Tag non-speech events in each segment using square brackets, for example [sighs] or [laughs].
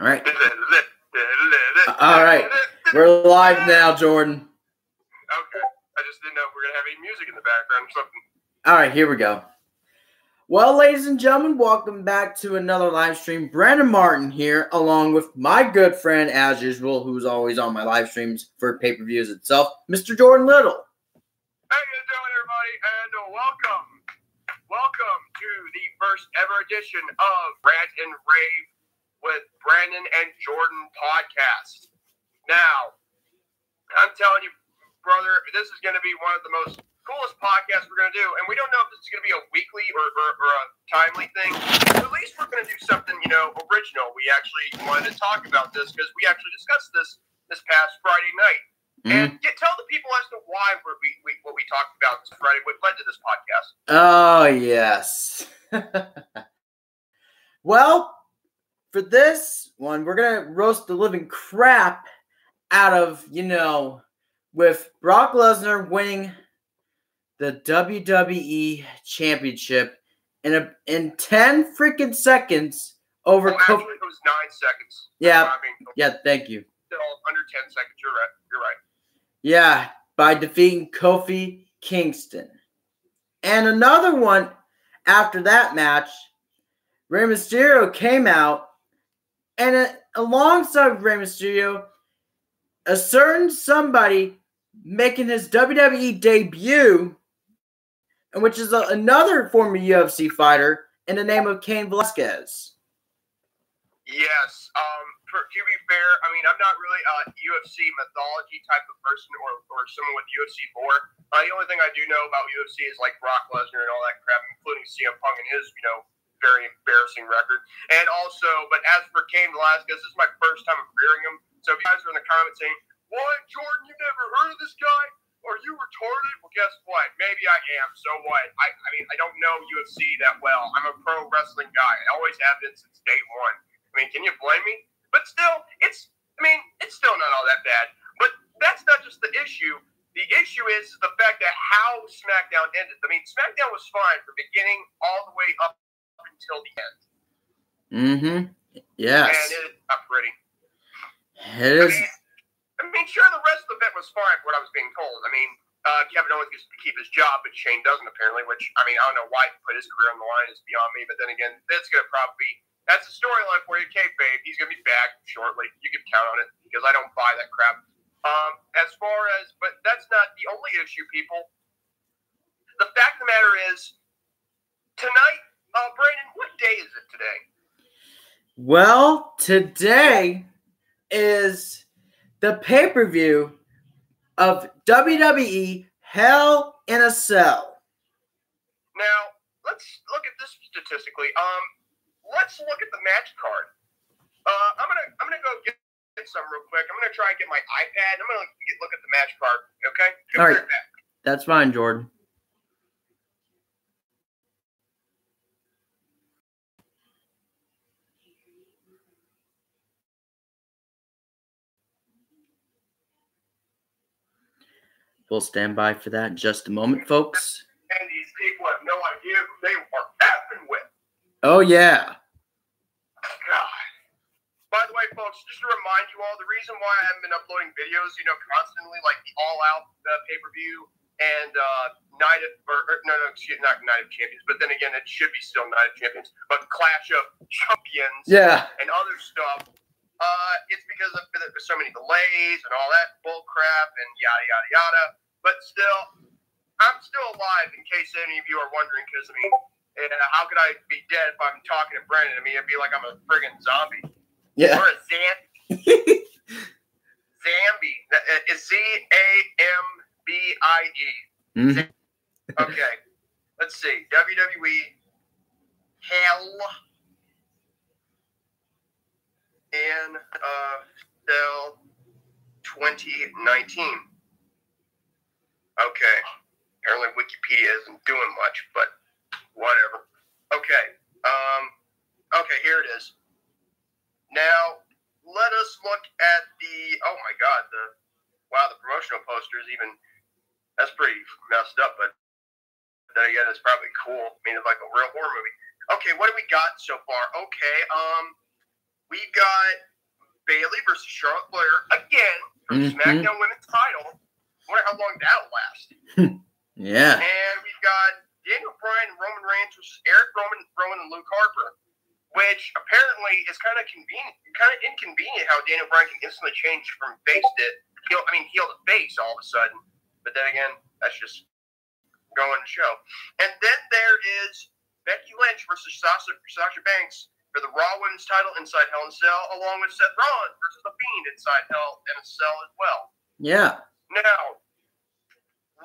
All right. All right. We're live now, Jordan. Okay. I just didn't know if we are gonna have any music in the background or something. All right, here we go. Well, ladies and gentlemen, welcome back to another live stream. Brandon Martin here, along with my good friend, as usual, who's always on my live streams for pay per views itself, Mr. Jordan Little. Hey, how you doing, everybody? And uh, welcome, welcome to the first ever edition of Rant and Rave with Brandon and Jordan podcast. Now, I'm telling you, brother, this is going to be one of the most coolest podcasts we're going to do. And we don't know if this is going to be a weekly or, or, or a timely thing. But at least we're going to do something, you know, original. We actually wanted to talk about this because we actually discussed this this past Friday night. Mm-hmm. And get, tell the people as to why we, we, what we talked about Friday, what led to this podcast. Oh, yes. [laughs] well, for this one, we're going to roast the living crap out of, you know, with Brock Lesnar winning the WWE Championship in a in ten freaking seconds over. Oh, actually, it was nine seconds. Yeah. I mean, yeah. Thank you. Still under ten seconds. You're right. You're right. Yeah, by defeating Kofi Kingston, and another one after that match, Rey Mysterio came out, and uh, alongside Rey Mysterio, a certain somebody making his WWE debut, and which is a, another former UFC fighter in the name of Cain Velasquez. Yes. Um, for, to be fair, I mean, I'm not really a UFC mythology type of person or, or someone with UFC lore. Uh, the only thing I do know about UFC is like Brock Lesnar and all that crap, including CM Punk and his, you know, very embarrassing record. And also, but as for Cain Velasquez, this is my first time hearing him. So if you guys are in the comments saying, what, Jordan? You never heard of this guy? Are you retarded? Well, guess what? Maybe I am. So what? I, I mean, I don't know UFC that well. I'm a pro wrestling guy. I always have been since day one. I mean, can you blame me? But still, it's. I mean, it's still not all that bad. But that's not just the issue. The issue is the fact that how SmackDown ended. I mean, SmackDown was fine from beginning all the way up until the end. Mm-hmm. Yes. And it's not pretty. It is. I mean, I mean, sure, the rest of the event was fine, what I was being told. I mean, uh, Kevin Owens gets to keep his job, but Shane doesn't apparently. Which I mean, I don't know why he put his career on the line is beyond me. But then again, that's gonna probably that's a storyline for you, kayfabe. He's gonna be back shortly. You can count on it because I don't buy that crap. Um, as far as, but that's not the only issue, people. The fact of the matter is, tonight, uh, Brandon, what day is it today? Well, today is the pay per view of WWE Hell in a Cell. Now, let's look at this statistically. Um, let's look at the match card. Uh, I'm gonna I'm gonna go get some real quick. I'm gonna try and get my iPad. I'm gonna get, look at the match card. Okay. All right. That's fine, Jordan. We'll stand by for that in just a moment, folks. And these people have no idea who they are effing with. Oh, yeah. God. By the way, folks, just to remind you all, the reason why I haven't been uploading videos, you know, constantly, like the All Out uh, pay per view and uh, Night of, or, or, no, no, excuse not Night of Champions, but then again, it should be still Night of Champions, but Clash of Champions yeah. and other stuff uh, it's because of, there's so many delays and all that bull crap and yada yada yada. But still, I'm still alive. In case any of you are wondering, because I mean, uh, how could I be dead if I'm talking to Brendan? I mean, it'd be like I'm a friggin' zombie. Yeah. Or a Zan. Zambi. Uh, Z A M B I E. Mm-hmm. Okay. Let's see. WWE. Hell in uh, Cell 2019. Okay. Apparently Wikipedia isn't doing much, but whatever. Okay. Um, okay, here it is. Now, let us look at the, oh my God, the, wow, the promotional posters even, that's pretty messed up, but then again, it's probably cool. I mean, it's like a real horror movie. Okay, what do we got so far? Okay, um, we got Bayley versus Charlotte Flair again for the Mhm. SmackDown Women's title. wonder how long that'll last. [laughs] Yeah. And we've got Daniel Bryan and Roman Reigns versus Eric Roman, Rowan, and Luke Harper, which apparently is kind of convenient, kind of inconvenient how Daniel Bryan can instantly change from face to heel. I mean, heel to face all of a sudden. But then again, that's just going to show. And then there is Becky Lynch versus Sasha, Sasha Banks for the Raw Women's title inside Hell in Cell, along with Seth Rollins versus The Fiend inside Hell in a Cell as well. Yeah. Now,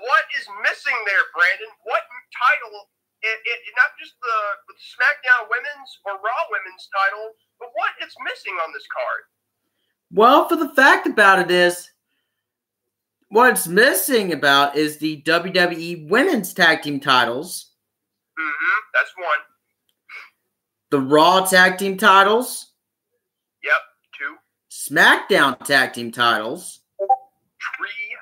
what is missing there, Brandon? What title? It, it, not just the, the SmackDown Women's or Raw Women's title, but what is missing on this card? Well, for the fact about it is, what's missing about is the WWE Women's Tag Team titles, Mm-hmm. That's one. The Raw Tag Team titles, Yep. Two. SmackDown Tag Team titles, Three.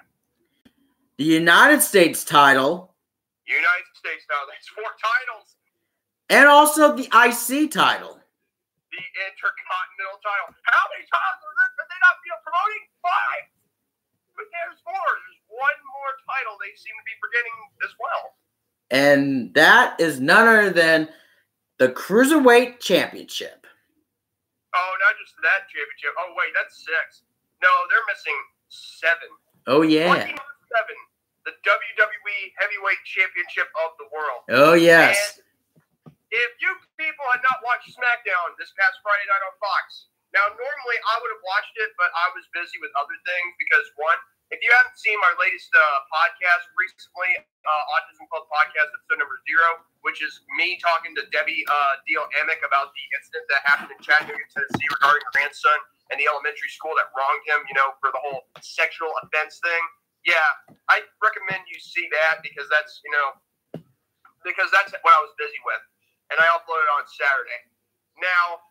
the United States title, United States now. That's four titles. and also the IC title. The Intercontinental title. How many times are they, are they not you promoting? Five. But there's four. There's one more title they seem to be forgetting as well. And that is none other than the Cruiserweight Championship. Oh, not just that championship. Oh, wait, that's six. No, they're missing seven. Oh, yeah. Seven, the WWE Heavyweight Championship of the world. Oh, yes. And if you people had not watched SmackDown this past Friday night on Fox, now normally I would have watched it, but I was busy with other things because one, if you haven't seen my latest uh, podcast recently, uh, Autism Club podcast episode number zero, which is me talking to Debbie uh, Deal Amick about the incident that happened in Chattanooga, Tennessee, regarding her grandson and the elementary school that wronged him, you know, for the whole sexual offense thing. Yeah, I recommend you see that because that's you know because that's what I was busy with, and I uploaded on Saturday. Now,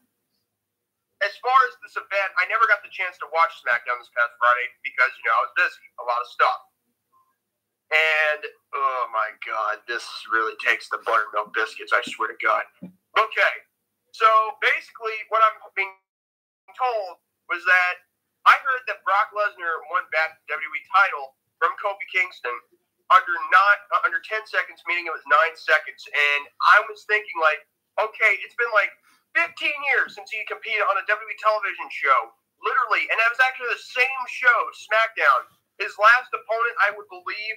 as far as this event, I never got the chance to watch SmackDown this past Friday because you know I was busy, a lot of stuff. And oh my God, this really takes the buttermilk biscuits. I swear to God. Okay, so basically, what I'm being told was that I heard that Brock Lesnar won back the WWE title from Kofi Kingston under not uh, under 10 seconds, meaning it was nine seconds. And I was thinking, like, okay, it's been like 15 years since he competed on a WWE television show, literally, and that was actually the same show, SmackDown. His last opponent, I would believe.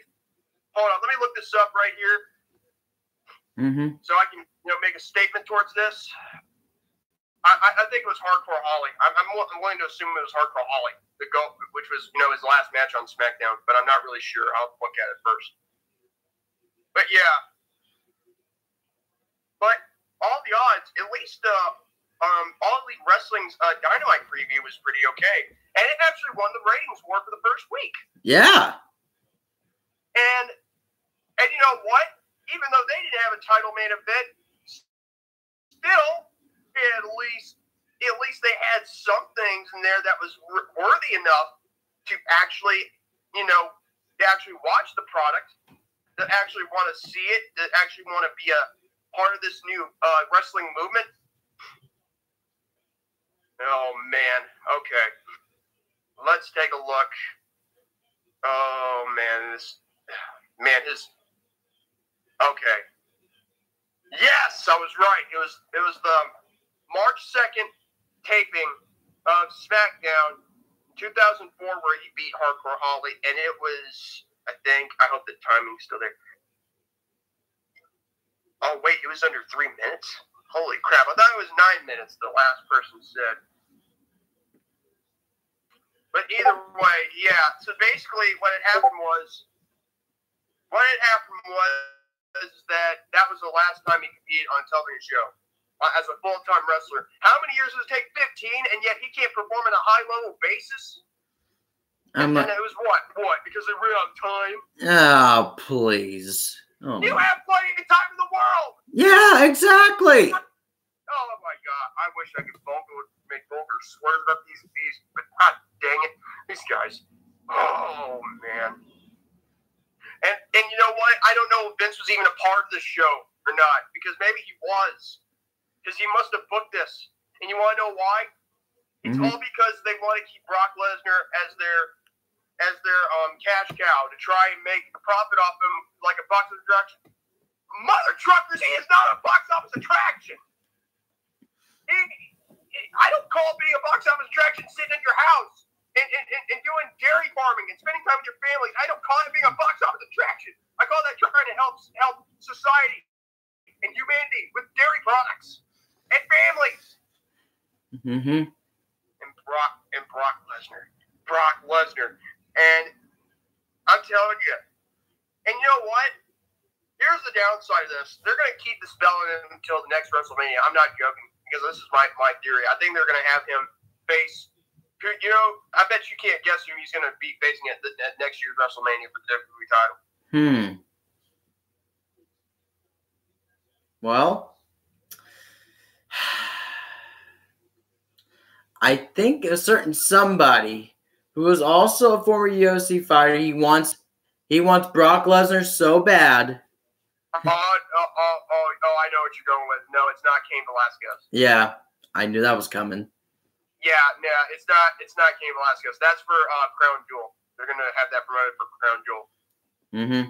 Hold on, let me look this up right here Mm-hmm. so I can you know make a statement towards this. I, I, think it was Hardcore Holly. I'm, I'm, I'm willing to assume it was Hardcore Holly, the go, which was you know his last match on SmackDown, but I'm not really sure. I'll look at it first. But yeah, but all the odds, at least uh, um, All Elite Wrestling's uh, Dynamite preview was pretty okay, and it actually won the ratings war for the first week. Yeah. And and you know what? Even though they didn't have a title main event, still at least at least they had some things in there that was wor- worthy enough to actually you know to actually watch the product, to actually want to see it, to actually want to be a part of this new uh, wrestling movement. Oh man. Okay. Let's take a look. Oh man, this man his okay yes i was right it was it was the march 2nd taping of smackdown 2004 where he beat hardcore holly and it was i think i hope the timing's still there oh wait it was under three minutes holy crap i thought it was nine minutes the last person said but either way yeah so basically what had happened was what had happened was that that was the last time he competed on a television show uh, as a full-time wrestler. How many years does it take? 15, and yet he can't perform on a high-level basis? I'm and it was what? What? Because they ran out of time? oh, please. Oh, You have plenty of time in the world! yeah, exactly. Oh my god, I wish I could would make Volker swear about these these but god dang it. These guys. Oh man. And and you know what? I don't know if Vince was even a part of the show or not, because maybe he was. Because he must have booked this. And you wanna know why? It's mm-hmm. all because they want to keep Brock Lesnar as their as their um, cash cow to try and make a profit off him like a box of attraction. Mother truckers, he is not a box office attraction. He, he, I don't call being a box office attraction sitting in your house and, and, and, doing dairy farming and spending time with your family. I don't call it being a box office attraction. I call that trying to help help society and humanity with dairy products and families. Mm-hmm. And Brock and Brock Lesnar, Brock Lesnar, and I'm telling you, and you know what? Here's the downside of this: they're going to keep the spell in him until the next WrestleMania. I'm not joking because this is my my theory. I think they're going to have him face. You know, I bet you can't guess who he's going to be facing at, the, at next year's WrestleMania for the WWE title. Hmm. Well, [sighs] I think a certain somebody who is also a former UFC fighter, he wants he wants Brock Lesnar so bad. Uh, oh, oh, oh, oh, I know what you're going with. No, it's not Cain Velasquez. Yeah, I knew that was coming. Yeah, yeah, it's not it's not Cain Velasquez. That's for uh, Crown Jewel. They're gonna have that promoted for Crown Jewel. Mm-hmm.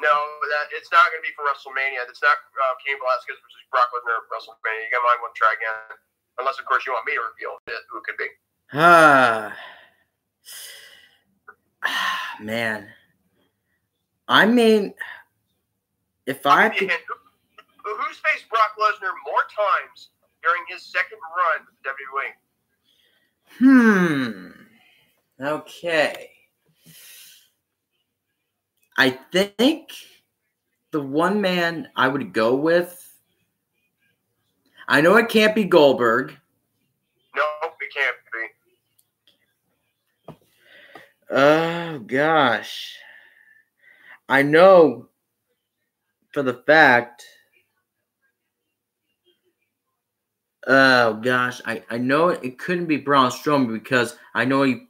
No, that it's not going to be for WrestleMania. It's not uh, Cain Velasquez versus Brock Lesnar at WrestleMania. You might want to try again, unless of course you want me to reveal it, who it could be. [sighs] [sighs] [sighs] Ah, [sighs] man. I mean, if I could... who's faced Brock Lesnar more times during his second run with the WWE? Hmm. Okay. I think the one man I would go with. I know it can't be Goldberg. No, it can't be. Oh gosh. I know for the fact. Oh gosh, I, I know it couldn't be Braun Strowman because I know he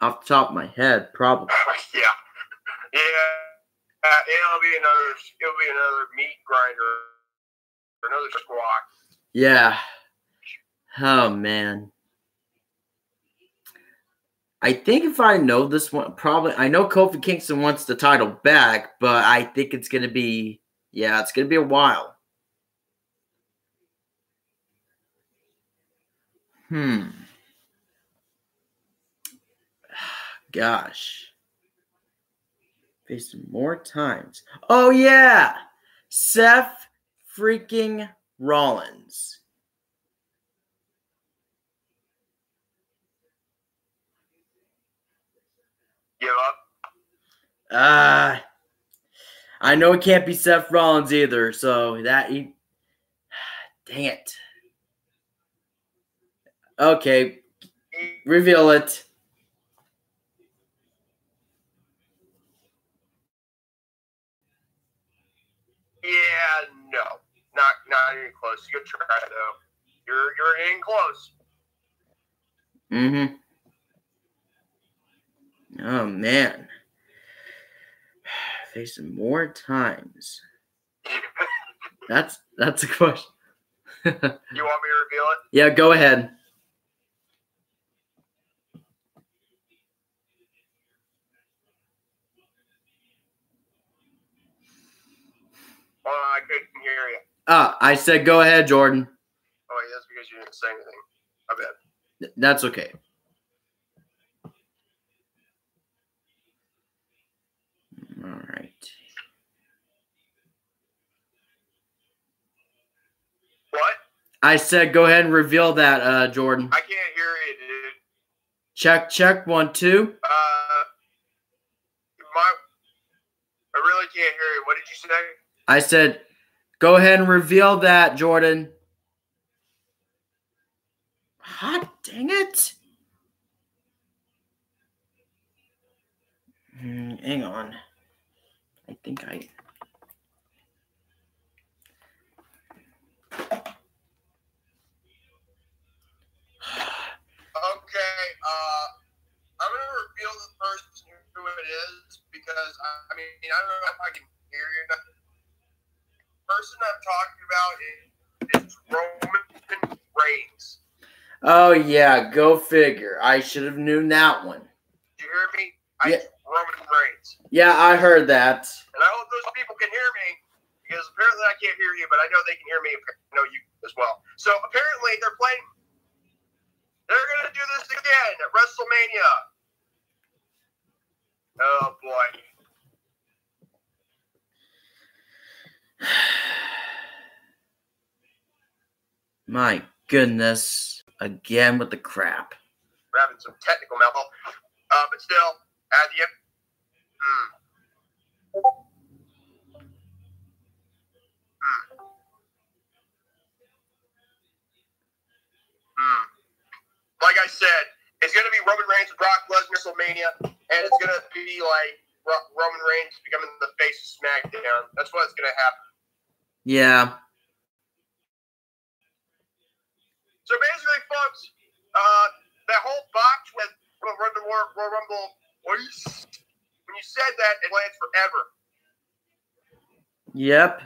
off the top of my head, probably. [laughs] yeah. Yeah, uh, it'll be another. It'll be another meat grinder, another squawk. Yeah. Oh man. I think if I know this one, probably I know Kofi Kingston wants the title back, but I think it's gonna be yeah, it's gonna be a while. Hmm. [sighs] Gosh faced more times. Oh yeah, Seth freaking Rollins. Give up. Uh, I know it can't be Seth Rollins either. So that he, [sighs] dang it. Okay, reveal it. Yeah, no, not not even close. You could try though. You're you're in close. Mm-hmm. Oh man. [sighs] Facing more times. that's that's a question. [laughs] you want me to reveal it? Yeah, go ahead. Oh, I couldn't hear you. Ah, I said go ahead, Jordan. Oh, yeah, that's because you didn't say anything. I bet. That's okay. All right. What? I said go ahead and reveal that, uh, Jordan. I can't hear you, dude. Check, check, one, two. Uh, my, I really can't hear you. What did you say? I said, go ahead and reveal that, Jordan. Hot dang it. Mm, hang on. I think I. Okay, uh, I'm gonna reveal the person who it is because I, I mean I don't know if I can hear you person I'm talking about is, is Roman Reigns. Oh yeah, go figure. I should have known that one. Did you hear me? I Yeah. Roman Reigns. Yeah, I heard that. And I hope those people can hear me because apparently I can't hear you, but I know they can hear me. I know you as well. So apparently they're playing. They're gonna do this again at WrestleMania. Oh boy. [sighs] My goodness, again with the crap. We're having some technical malfunction. Uh, but still, at the end. Hmm. Hmm. Hmm. Like I said, it's going to be Roman Reigns and Brock Lesnar WrestleMania, and it's going to be like Roman Reigns becoming the face of SmackDown. That's what's going to happen. Yeah. So basically, folks, uh, that whole box with with Run the Royal Royal Rumble, when you, said that, it lasts forever. Yep.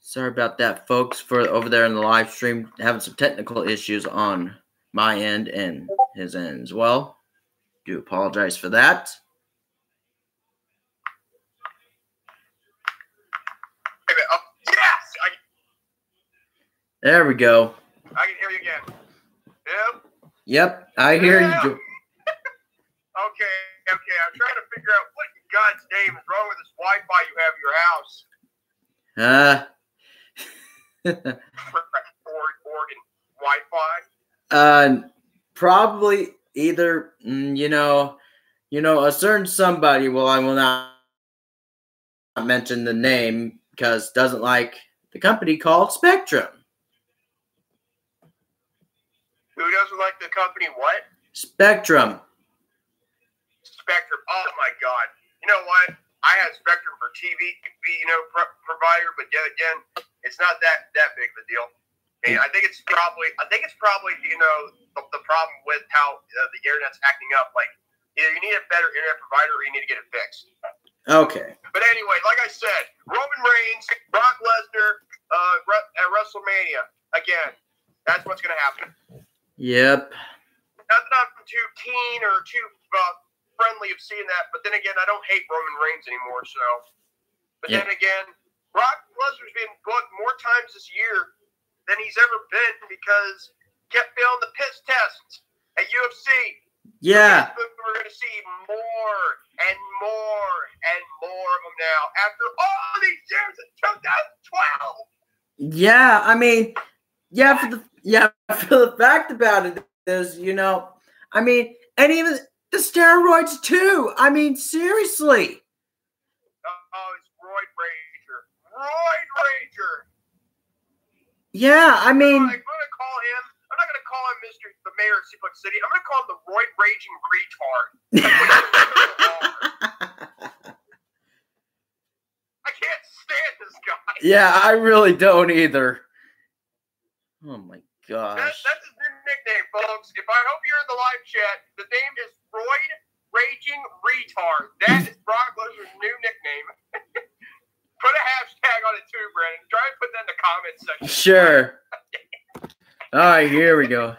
Sorry about that, folks, for over there in the live stream having some technical issues on my end and his end as well. Do apologize for that. Oh, yes! I, There we go. I can hear you again. Yep. Yep, I hear Yeah. you. [laughs] Okay, okay. I'm trying to figure out what in God's name is wrong with this Wi-Fi you have in your house. Uh, [laughs] Or- Wi-Fi. uh, probably either mm, you know, you know, a certain somebody. Well, I will not mention the name because doesn't like the company called Spectrum. Who doesn't like the company? What? Spectrum. Spectrum. Oh my God. You know what? I had Spectrum for TV, you know, pro- provider, but yet again, it's not that that big of a deal. And I think it's probably, I think it's probably, you know, the, the problem with how uh, the internet's acting up. Like, either you need a better internet provider or you need to get it fixed. Okay. But anyway, like I said, Roman Reigns, Brock Lesnar, uh, at WrestleMania again. That's what's going to happen. Yep. Not that I'm too keen or too uh, friendly of seeing that, but then again, I don't hate Roman Reigns anymore. So, but Yeah. then again, Brock Lesnar's been booked more times this year than he's ever been because he kept failing the piss tests at UFC. Yeah. We're going to see more and more and more of them now after all these years in 2012. Yeah. I mean, yeah. For the yeah, [laughs] for the fact about it is, you know, I mean, and even the steroids too. I mean, seriously. Oh, it's Roy Rager. Roy Rager. Yeah. I mean. I'm going to call him. I'm not to call him Mr. the Mayor of Suplex City. I'm to call him the Roy Raging Retard. [laughs] I can't stand this guy. Yeah, I really don't either. Oh my That, gosh. that's his new nickname, folks. If I hope you're in the live chat, the name is Royd Raging Retard. That is Brock Lesnar's new nickname. [laughs] put a hashtag on it too, Brandon. Try and put that in the comments section. Sure. All right, here we go.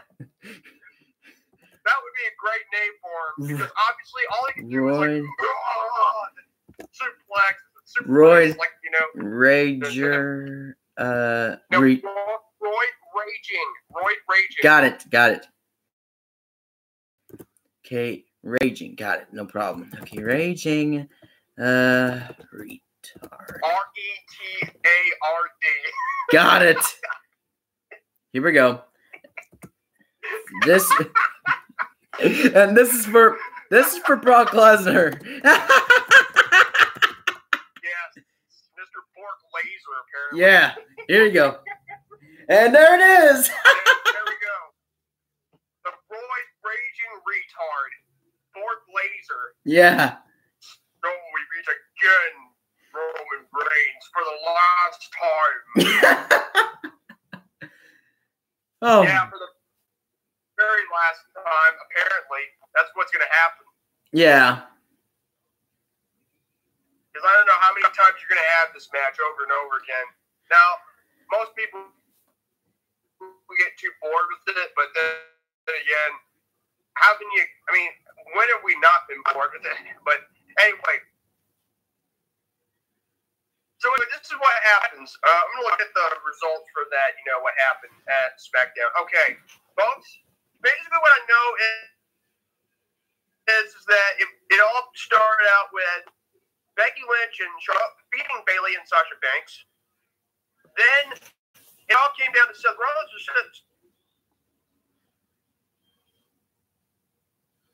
That would be a great name for him because obviously all he can do is like suplex, suplex, Royd. like you know, Rager. Uh, no, re- Roy Raging, Roy Raging. got it. Got it. Okay, raging. Got it. No problem. Okay, raging. Uh, retard. R E T A R D. Got it. Here we go. This [laughs] and this is for this is for Brock Lesnar. [laughs] Yes, Mr. Bork Laser, apparently. yeah, here you go. And there it is. [laughs] there we go. The Roy Raging Retard, Bork Laser. Yeah. No, we meet again, Roman Reigns, for the last time. [laughs] Oh, Yeah, for the very last time, apparently, that's what's going to happen. yeah. Because I don't know how many times you're going to have this match over and over again. Now, most people we get too bored with it, but then, then again, how can you? I mean, when have we not been bored with it? But anyway, so this is what happens. Uh, I'm to look at the results for that. You know what happened at SmackDown. Okay, folks. Basically, what I know is is, that it, it all started out with Becky Lynch and Charlotte beating Bayley and Sasha Banks. Then it all came down to Seth Rollins and Seth.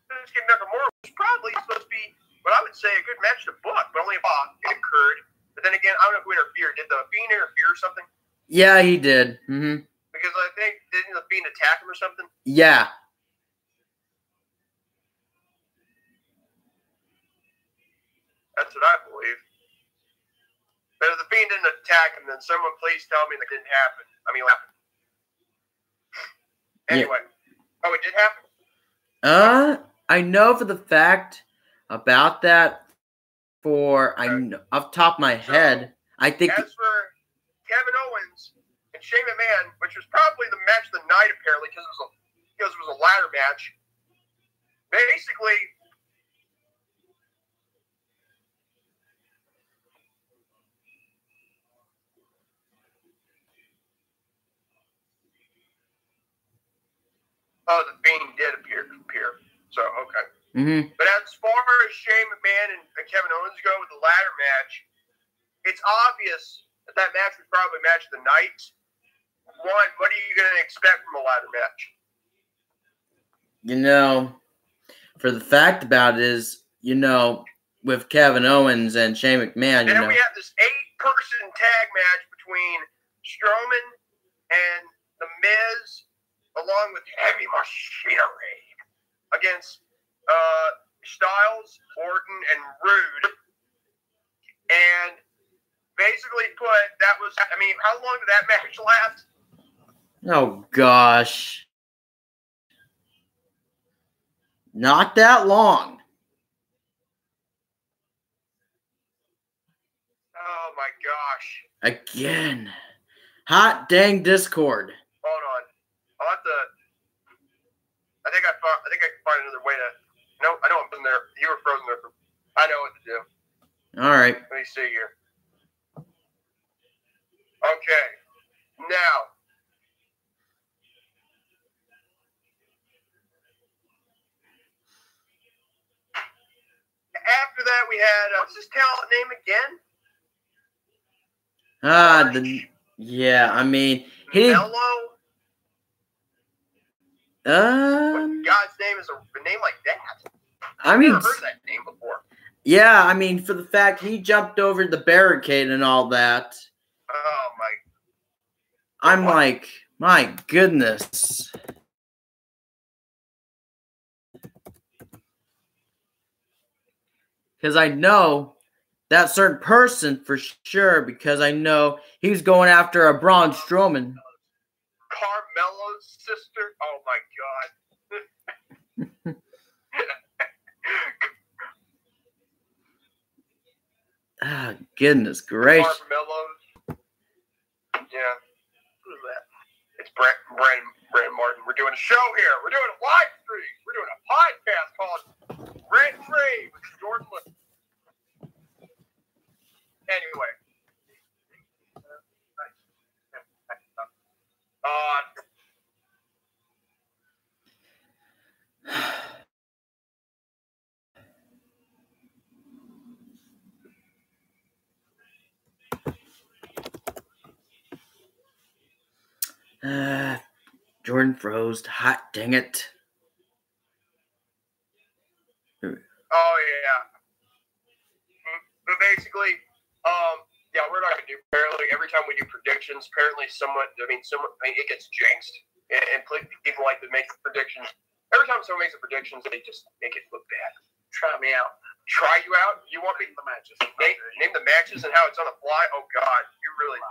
This more. It was probably supposed to be what I would say a good match to book, but only a bot it occurred. But then again, I don't know who interfered. Did the Fiend interfere or something? Yeah, he did. Mm-hmm. Because I think didn't the Fiend attack him or something? Yeah. That's what I believe. But if the Fiend didn't attack him, then someone please tell me that didn't happen. I mean, happen. Yeah. Anyway, oh, it did happen. Uh, I know for the fact about that. For I know off the top of my head, I think. As for Kevin Owens and Shane McMahon, which was probably the match of the night apparently because it was a because it was a ladder match. Basically, oh, the Fiend did appear. appear. So okay. Hmm But as far as Shane McMahon and Kevin Owens go with the ladder match, it's obvious that that match was probably match of the night. One, what are you going to expect from a ladder match? You know, for the fact about it is, you know, with Kevin Owens and Shane McMahon, you And then know, we have this eight-person tag match between Strowman and The Miz, along with Heavy Machinery, against uh, Styles, Orton, and Roode. And basically put that was I mean, how long did that match last? oh gosh, not that long. Oh my gosh. Again, hot dang Discord. Hold on. I'll have to I think I found I think I can find another way to no, I know I'm in there. You were frozen there for I know what to do. All right, Let me see here. Okay. Now after that we had uh, what's his talent name again? ah, the yeah, I mean, he Mello? What um, God's name is a, a name like that? I I've mean, never heard that name before. yeah, I mean, for the fact he jumped over the barricade and all that. Oh my I'm like, my goodness. Because I know that certain person for sure, because I know he was going after a Braun Strowman. Carmelo's sister. Oh my god. [laughs] Ah, goodness gracious. Carmelo's. Yeah. Who's that? It's Brent, Brandon, Brandon Martin. We're doing a show here. We're doing a live stream. We're doing a podcast called Rent Free with Jordan Lewis. Anyway. [laughs] Uh, [sighs] Jordan froze. Hot dang it. Oh yeah. Mm, But basically, um, yeah, we're not gonna do apparently every time we do predictions. Apparently, someone, I mean, someone, I mean, it gets jinxed, and, and people like to make predictions. Every time someone makes a prediction, they just make it look bad. Try me out. Try you out? You want me name the matches? Name, name the matches and how it's on the fly. Oh God, you really,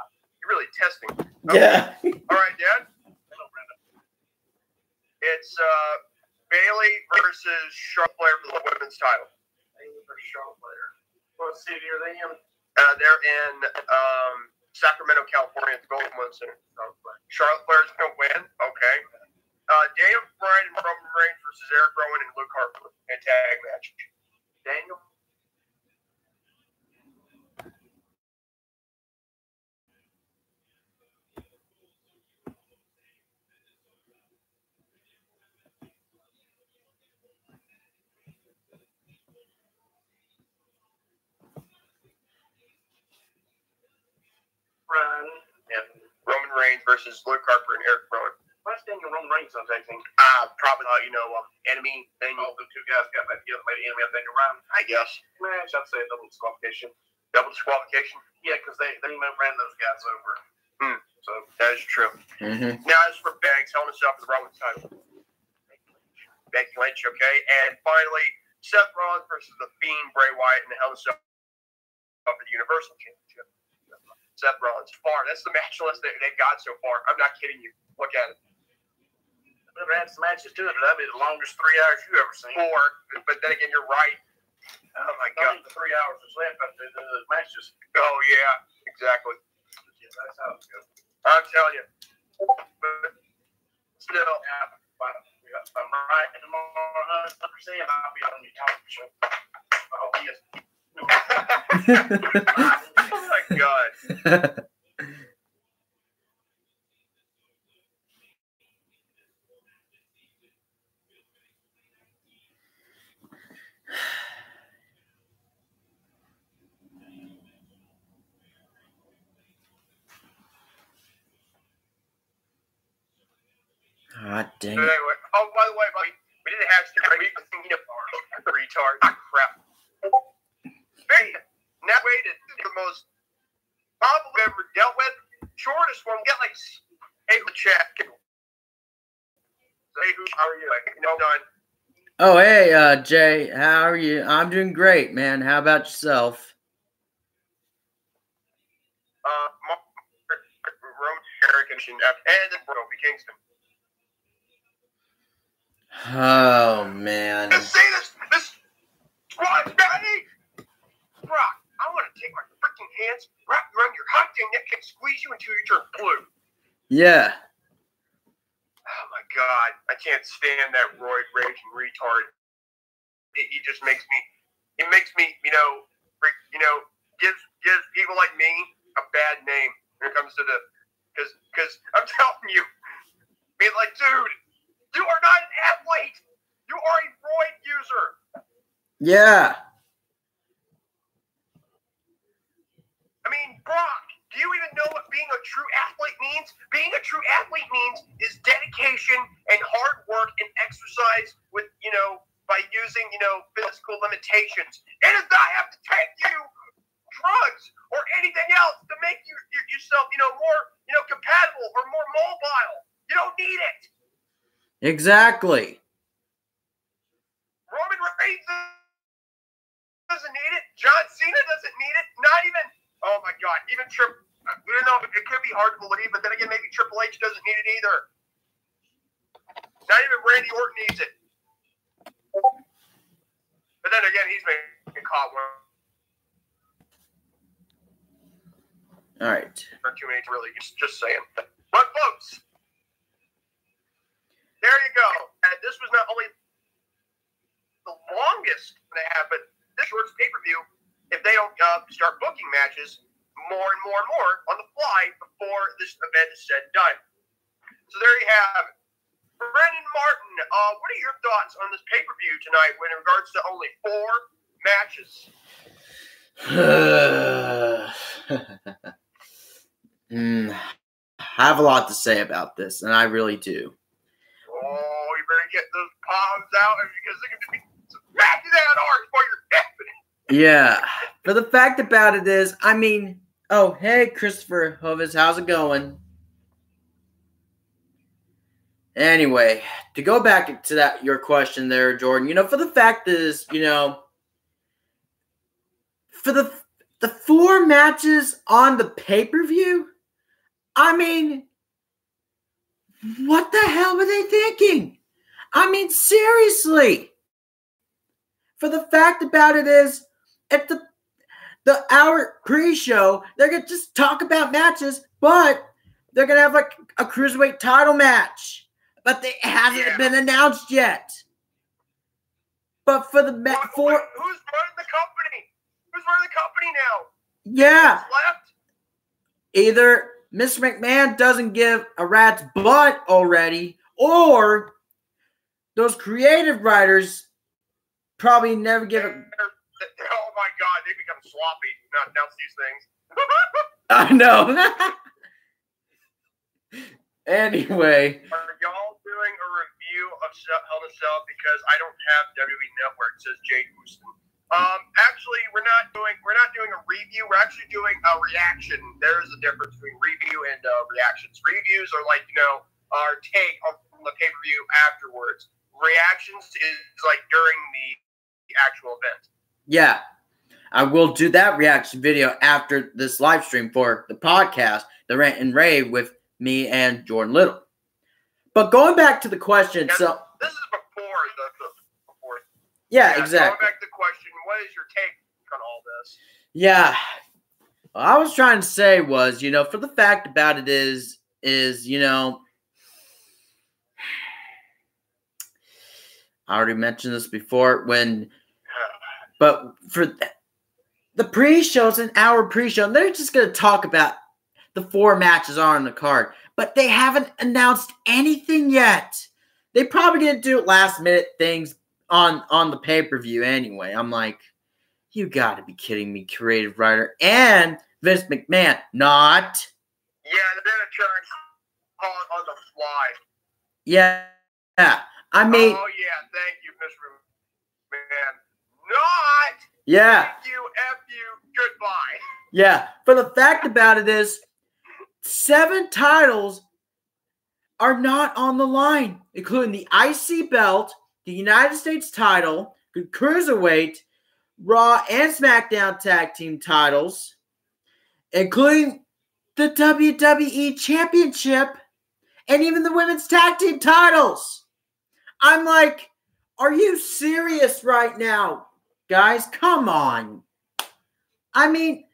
you really testing. Okay. Yeah. All right, Dad. It's uh, Bayley versus Charlotte Flair for the women's title. Bayley versus Charlotte Flair. What city are they in? Uh, they're in um, Sacramento, California, at the Golden One Center. Charlotte Flair's gonna win. Okay. Uh, Daniel Bryan and Roman Reigns versus Eric Rowan and Luke Harper in tag match. Daniel. Run and Roman Reigns versus Luke Harper and Eric Rowan. Why's Daniel Roman Reigns on tag team? Uh, probably, uh, you know, um, enemy thing. Oh, the two guys got back together, made enemy of Daniel Bryan. I guess. Match, I'd say a double disqualification. Double disqualification. Yeah, because they they ran those guys over. Hmm. So That is true. Mm-hmm. Now, as for Banks, Hell in a Cell for the Roman title. Becky Lynch, okay? And finally, Seth Rollins versus The Fiend, Bray Wyatt, in the Hell in a Cell for the Universal Championship. Seth Rollins, far. That's the match list that they've got so far. I'm not kidding you. Look at it. Had some matches too. but That'd be the longest three hours you ever seen. Four, but then again, you're right. Oh, my God. the three hours is left after the the matches. Oh, yeah, exactly. Yeah, that's how it's going. I'm telling you. But still, Yeah, if I'm right tomorrow, 100%, I'll be on your talk show. Oh, yes. [laughs] [laughs] oh, my God. [laughs] God dang it. Anyway, oh, by the way, buddy, we did a hashtag week of. Retard. Ah, crap. Hey, now wait, the most problem we've ever dealt with. Shortest one, got like, hey, chat. Hey, who how are you? Like, no, done. Oh, hey, uh, Jay, how are you? I'm doing great, man. How about yourself? Uh, Mark, Eric, and, and then Kofi Kingston. Oh, man. And see this, this squad's. Brock, I want to take my freaking hands, wrap around your hot dang neck, and squeeze you until you turn blue. Yeah. Oh my god, I can't stand that roid raging retard. It, he just makes me, it makes me, you know, freak- you know, gives gives people like me a bad name when it comes to the, because because I'm [laughs] telling you, being like, dude, you are not an athlete. You are a roid user. Yeah. I mean, Brock, do you even know what being a true athlete means? Being a true athlete means is dedication and hard work and exercise with, you know, by using, you know, physical limitations. It does not have to take you drugs or anything else to make you, you yourself, you know, more, you know, compatible or more mobile. You don't need it. Exactly. Roman Reigns doesn't need it. John Cena doesn't need it. Not even, oh my God, even Triple. Even though it could be hard to believe, but then again, maybe Triple H doesn't need it either. Not even Randy Orton needs it. But then again, he's making caught one All right. or too many to really just, just saying. But folks, there you go. And this was not only the longest they have, but this shortest pay per view. If they don't uh, start booking matches more and more and more on the fly before this event is said and done. So there you have it. Brendan Martin, uh, what are your thoughts on this pay per view tonight when in regards to only four matches? [sighs] Hmm. I have a lot to say about this, and I really do. Oh, you better get those palms out because they're going to be smacking that arch while you're. Yeah. But the fact about it is, I mean, oh, hey, Christopher Hovis, how's it going? Anyway, to go back to that your question there, Jordan, you know, for the fact is, you know, for the the four matches on the pay-per-view, I mean, what the hell were they thinking? I mean, seriously. for the fact about it is, at the the hour pre-show, they're gonna just talk about matches, but they're gonna have like a cruiserweight title match, but they hasn't Yeah. been announced yet. But for the ma- Who- for who's running the company? Who's running the company now? yeah, Who's left? either Mr. McMahon doesn't give a rat's butt already, or those creative writers probably never give a. [laughs] Oh my god, they become sloppy. Not announce these things. [laughs] I know. [laughs] anyway, Are y'all doing a review of Hell in a Cell? Because I don't have WWE Network. Says Jay Houston. Um, actually, we're not doing we're not doing a review. We're actually doing a reaction. There is a difference between review and uh, reactions. Reviews are like you know our take on the pay per view afterwards. Reactions is like during the actual event. yeah, I will do that reaction video after this live stream for the podcast, the rant and rave with me and Jordan Little. But going back to the question, so This is before the, the yeah, Going exactly. back to the question, what is your take on all this? Yeah. What I was trying to say was, you know, for the fact about it is, is, you know, I already mentioned this before when, [sighs] but for the pre shows, an hour pre show, they're just going to talk about the four matches are on the card, but they haven't announced anything yet. They probably didn't do last minute things on on the pay per view anyway. I'm like, you got to be kidding me, creative writer and Vince McMahon. Not. Yeah, they're gonna try and call it on the fly. Yeah. Yeah. I mean, oh yeah, thank you, Mr. Man. Not yeah. thank you, F you, goodbye. Yeah. For the fact about it is, seven titles are not on the line, including the IC belt, the United States title, the Cruiserweight, Raw and SmackDown tag team titles, including the WWE Championship and even the women's tag team titles. I'm like, are you serious right now? Guys, come on. I mean,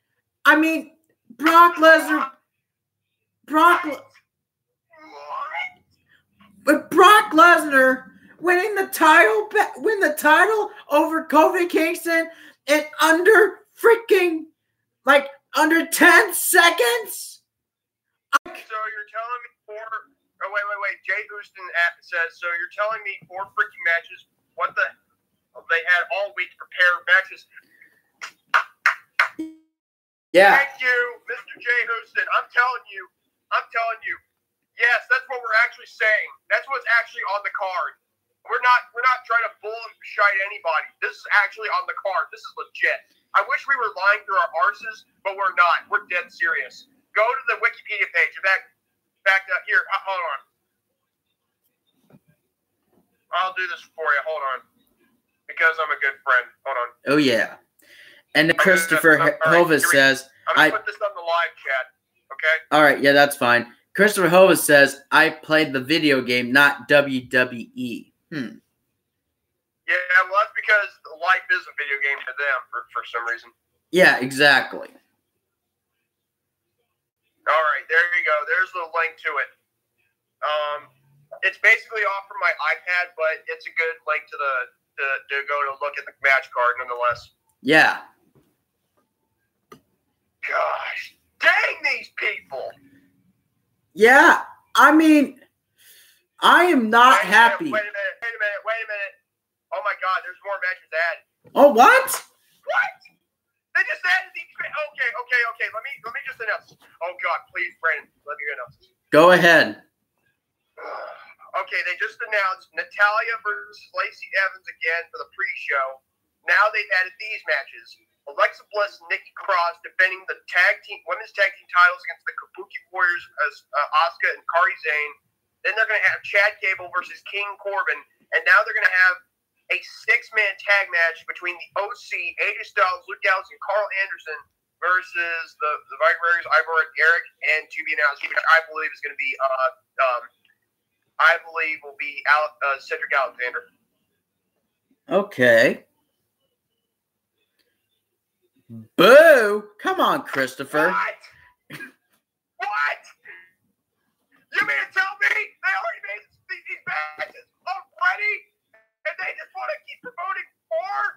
I mean, Brock Lesnar, Brock, What? but Brock Lesnar winning the title, win the title over Kofi Kingston in under freaking like under ten seconds. So you're telling me four? Oh wait, wait, wait. Jay Houston says so. You're telling me four freaking matches? What the? They had all week to prepare matches. Yeah, Thank you, Mr. Jay Houston. I'm telling you, I'm telling you. Yes, that's what we're actually saying. That's what's actually on the card. We're not we're not trying to bull and anybody. This is actually on the card. This is legit. I wish we were lying through our arses, but we're not. We're dead serious. Go to the Wikipedia page. Fact, back up here. uh, Hold on. I'll do this for you. Hold on. Because I'm a good friend. Hold on. oh yeah. And Christopher All right, Hovis says, I'm gonna I- put this on the live chat. Okay. "All right, yeah, that's fine." Christopher Hovis says, "I played the video game, not WWE." Hmm. Yeah, well, that's because life is a video game to them for, for some reason. Yeah, exactly. All right, there you go. There's the link to it. Um, it's basically off from my iPad, but it's a good link to the to, to go to look at the match card nonetheless. Yeah. Gosh, dang these people! Yeah. I mean, I am not Wait a minute, happy. Wait a minute. Wait a minute. Wait a minute. Oh my God, there's more matches added. Oh, what? What? They just added these. Okay, okay, okay. Let me let me just announce. Oh God, please, Brandon, let me announce. Go ahead. [sighs] Okay, they just announced Natalya versus Lacey Evans again for the pre-show. Now they've added these matches: Alexa Bliss and Nikki Cross defending the tag team women's tag team titles against the Kabuki Warriors as uh, Asuka and Kairi Sane. Then they're going to have Chad Gable versus King Corbin, and now they're going to have a six-man tag match between the OC, AJ Styles, Luke Gallows, and Karl Anderson versus the the Vikings, Ivar and Erik, and to be announced, which I believe is going to be uh, um, I believe will be uh, Cedric Alexander. Okay. Boo! Come on, Christopher. What? You mean to tell me they already made these, these matches already, and they just want to keep promoting more?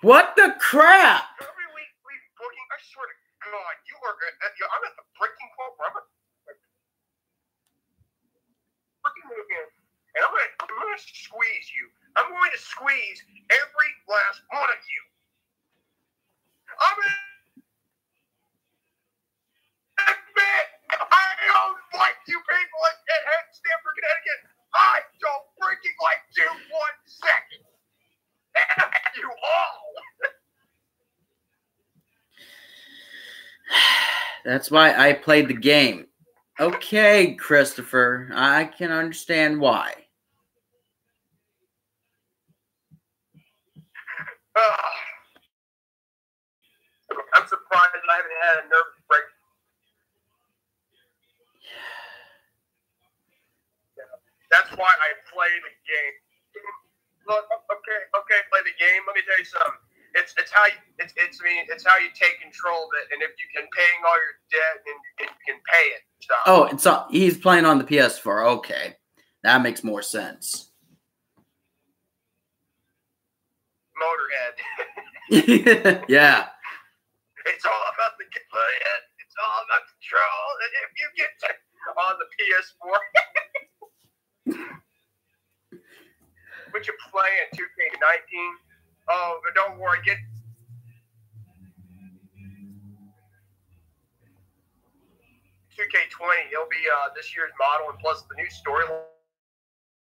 What the crap? Every week we booking. I swear to God, you are. I'm at the breaking point where I'm at freaking move in, and I'm gonna, I'm gonna squeeze you. I'm going to squeeze every last one of you. I'm gonna like you people at, at Stamford, Connecticut. I don't freaking like you one second. And you all. [sighs] That's why I played the game. Okay, Christopher. I can understand why. Ugh. [sighs] I'm surprised I haven't had a nervous break. Yeah. That's why I play the game. Look, okay, okay, play the game. Let me tell you something. It's it's how you it's it's I mean it's how you take control of it, and if you can paying all your debt and, and you can pay it. So Oh, it's so he's playing on the PS4. Okay, that makes more sense. Motorhead. [laughs] yeah. It's all about the. It's all about control. And if you get on the PS4, [laughs] what you playing 2K19? Oh, but don't worry. Get two K twenty. It'll be uh, this year's model, and plus the new storyline.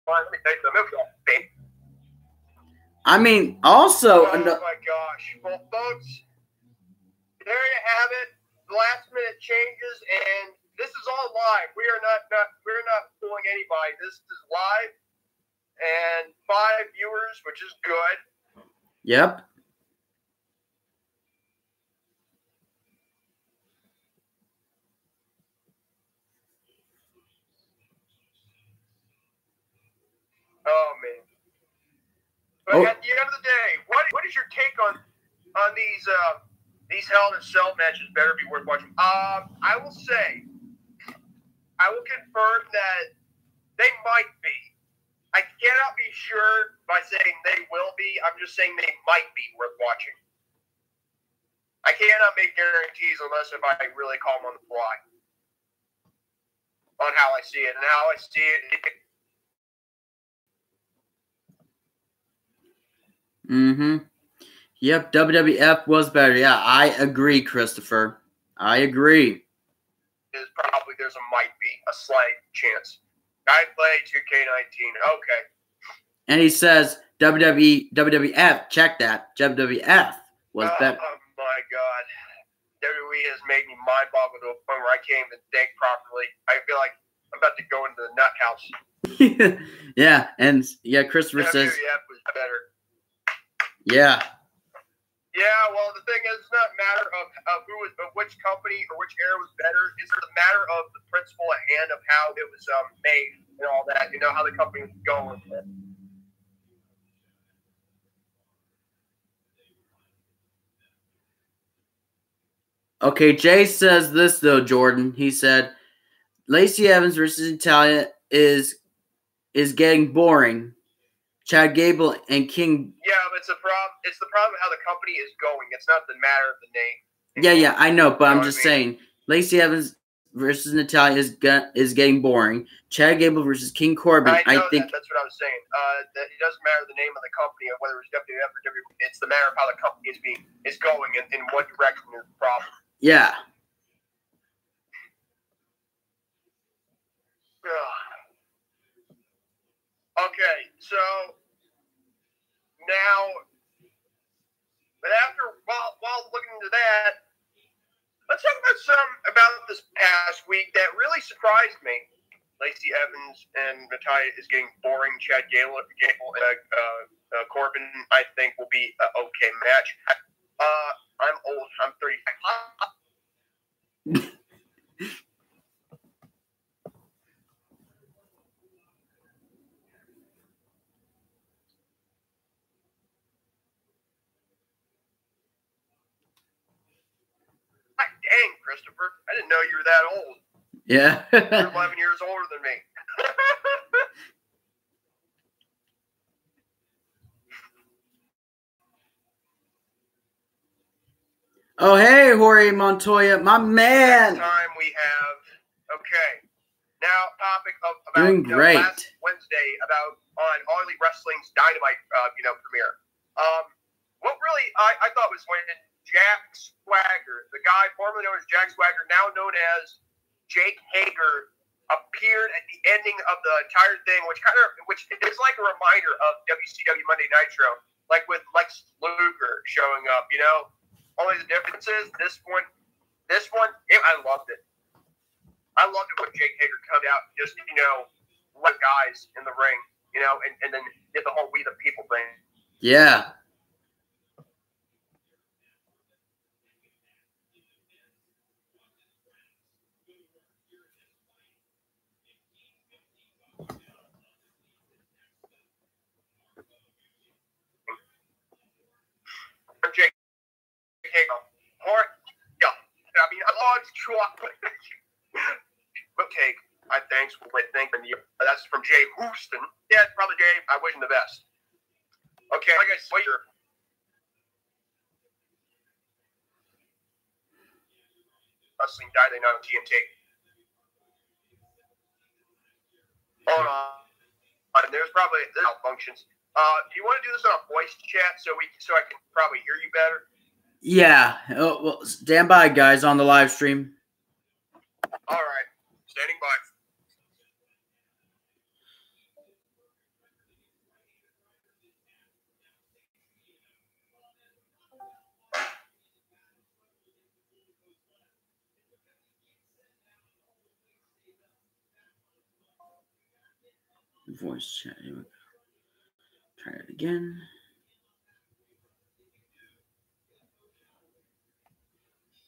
Let me tell you something. It'll be big. I mean, also, Oh ano- my gosh. Well, folks, there you have it. Last minute changes, and this is all live. We are not, not we're not fooling anybody. This is live, and five viewers, which is good. yep. Oh man. But Oh. at the end of the day, what what is your take on on these uh, these Hell in a Cell matches? Better be worth watching. Um, I will say, I will confirm that they might be. I cannot be sure by saying they will be. I'm just saying they might be worth watching. I cannot make guarantees unless if I really call them on the fly on how I see it and how I see it. Mm-hmm. Yep, WWF was better. Yeah, I agree, Christopher. I agree. Is probably there's a might be a slight chance. I play 2K19. Okay. And he says WWE WWF, check that. WWF was oh, that? oh my god. WWE has made me mind boggled to a point where I can't even think properly. I feel like I'm about to go into the nut house. [laughs] yeah, and yeah, Christopher says, WWF was better. yeah, Yeah, well, the thing is, it's not a matter of, of who was, of which company or which era was better. It's a matter of the principle at hand of how it was um, made and all that. You know how the company was going. Okay, Jay says this though, Jordan. He said Lacey Evans versus Natalya is is getting boring. Chad Gable and King. Yeah, but it's a problem. It's the problem how the company is going. It's not the matter of the name. Yeah, yeah, I know, but You I'm just saying Lacey Evans versus Natalya is is getting boring. Chad Gable versus King Corbin. I I, think that. That's what I was saying. Uh, that it doesn't matter the name of the company or whether it's WWF or WWE. It's the matter of how the company is being is going and in what direction is the problem. yeah. Okay, so now, but after while while looking into that, let's talk about some about this past week that really surprised me. Lacey Evans and Natalya is getting boring. Chad Gable, and uh, uh, Corbin, I think, will be an okay match. Uh, I'm old. I'm 35. [laughs] Christopher. I didn't know you were that old. Yeah. You're [laughs] 11 years older than me. oh, hey, Jorge Montoya, my man. time we have okay. Now, topic of about Doing you know, last Wednesday about on Elite Wrestling's Dynamite, uh, you know, premiere. Um, what really I, I thought was when Jack Swagger, the guy formerly known as Jack Swagger, now known as Jake Hager, appeared at the ending of the entire thing, which kind of which is like a reminder of WCW Monday Nitro, like with Lex Luger showing up. You know, only the difference is this one, this one, it, I loved it. I loved it when Jake Hager come out, just you know, let guys in the ring, you know, and, and then did the whole "We the People" thing. Yeah. From Jake Hager, or yeah, I mean, [laughs] I love chocolate. okay, I thanks for thanking you. That's from Jay Houston. Yeah, brother Jay, I wish him the best. Okay, like I said, you're wrestling Saturday night on TNT. Hold on. There's probably there's malfunctions. Uh, do you want to do this on a voice chat so we so I can probably hear you better? Yeah. Oh, well, stand by, guys, on the live stream. All right, standing by. Voice chat. Here we go. Try it again.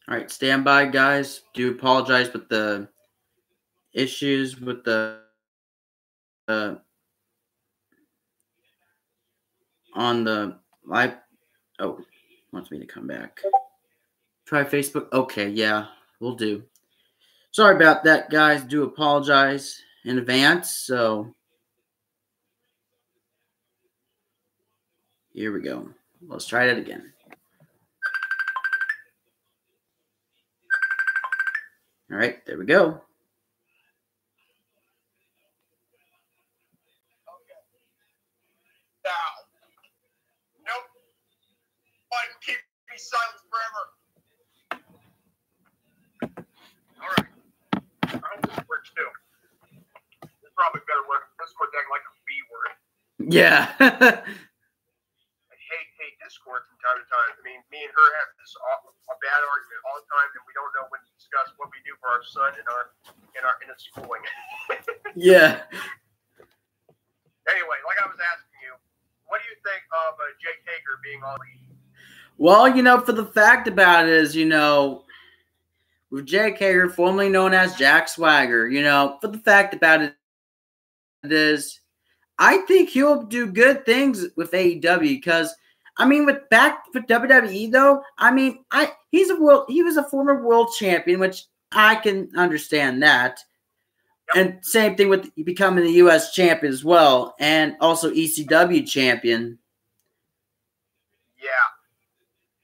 All right, stand by, guys. Do apologize with the issues with the uh, on the live. Oh, wants me to come back. Try Facebook. Okay, yeah, we'll do. Sorry about that, guys. Do apologize in advance. So here we go. Let's try it again. Doesn't think it works too. Probably better work Discord like a B word. Yeah. I hate hate Discord time to time. I mean, me and her have this aw- a bad argument all the time, and we don't know when to discuss what we do for our son and our in our in his schooling. [laughs] yeah. anyway, like I was asking you, what do you think of uh, Jake Hager being on the Well, you know, for the fact about it is, you know, with Jake Hager, formerly known as Jack Swagger, you know, for the fact about it is, I think he'll do good things with AEW because, I mean, with back for WWE though, I mean, I he's a world he was a former world champion, which I can understand that. And same thing with becoming the U.S. champion as well, and also ECW champion. Yeah.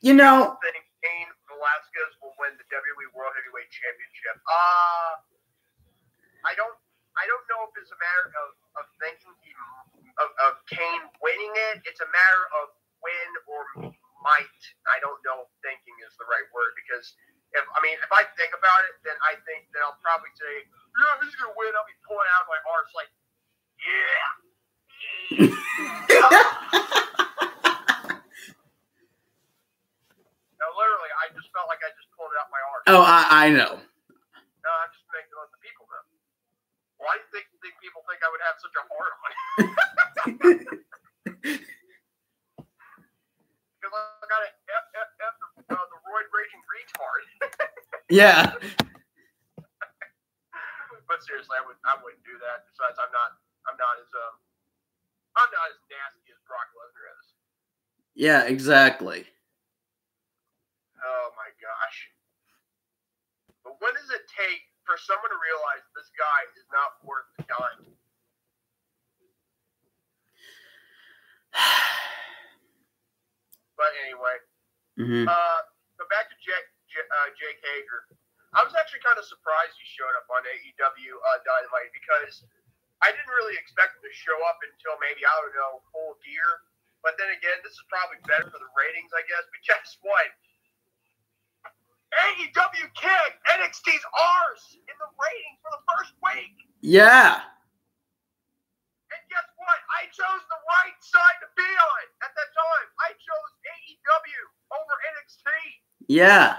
You know, think Velasquez will win the WWE World Heavyweight Championship. Uh I don't I don't know if it's a matter of, of thinking he of, of Cain winning it. It's a matter of when or hmm. might. I don't know if thinking is the right word because if I mean if I think about it, then I think that I'll probably say, Yeah, he's gonna win. I'll be pulling out my arse like, Yeah. [laughs] No, literally, I just felt like I just pulled it out my arse. oh, I, I know. No, I'm just making let the people know. Why do you think, think people think I would have such a hard on? [laughs] [laughs] uh, the roid raging retard. Yeah. [laughs] but seriously, I would I wouldn't do that. Besides, I'm not I'm not as um I'm not as nasty as Brock Lesnar is. Yeah, exactly. Oh my gosh. But what does it take for someone to realize this guy is not worth the dime? [sighs] but anyway, hmm uh, but back to Jake, J- uh, Jake Hager. I was actually kind of surprised he showed up on AEW uh, Dynamite because I didn't really expect him to show up until maybe I don't know full gear. But then again, this is probably better for the ratings, I guess. But [laughs] guess what? AEW King NXT's ours in the ratings for the first week. Yeah. What? I chose the right side to be on at that time. I chose AEW over NXT. Yeah.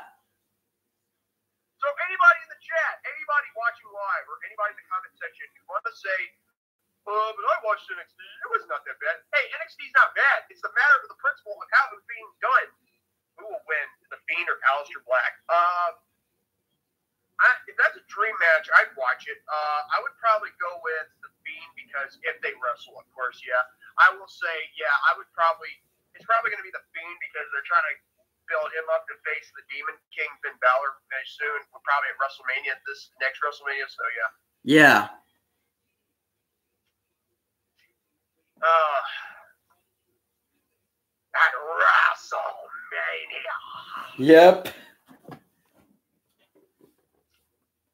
So anybody in the chat, anybody watching live, or anybody in the comment section who want to say, uh, but I watched NXT, it was not that bad. Hey, NXT's not bad. It's a matter of the principle of how it was being done. Who will win, The Fiend or Aleister Black? Um, I, if that's a dream match, I'd watch it. Uh, I would probably go with The Fiend because if they wrestle, of course, yeah. I will say, yeah, I would probably, it's probably going to be The Fiend because they're trying to build him up to face the Demon King Finn Balor very soon. We're probably at WrestleMania this next WrestleMania, so yeah. Yeah. Uh, at WrestleMania. Yep.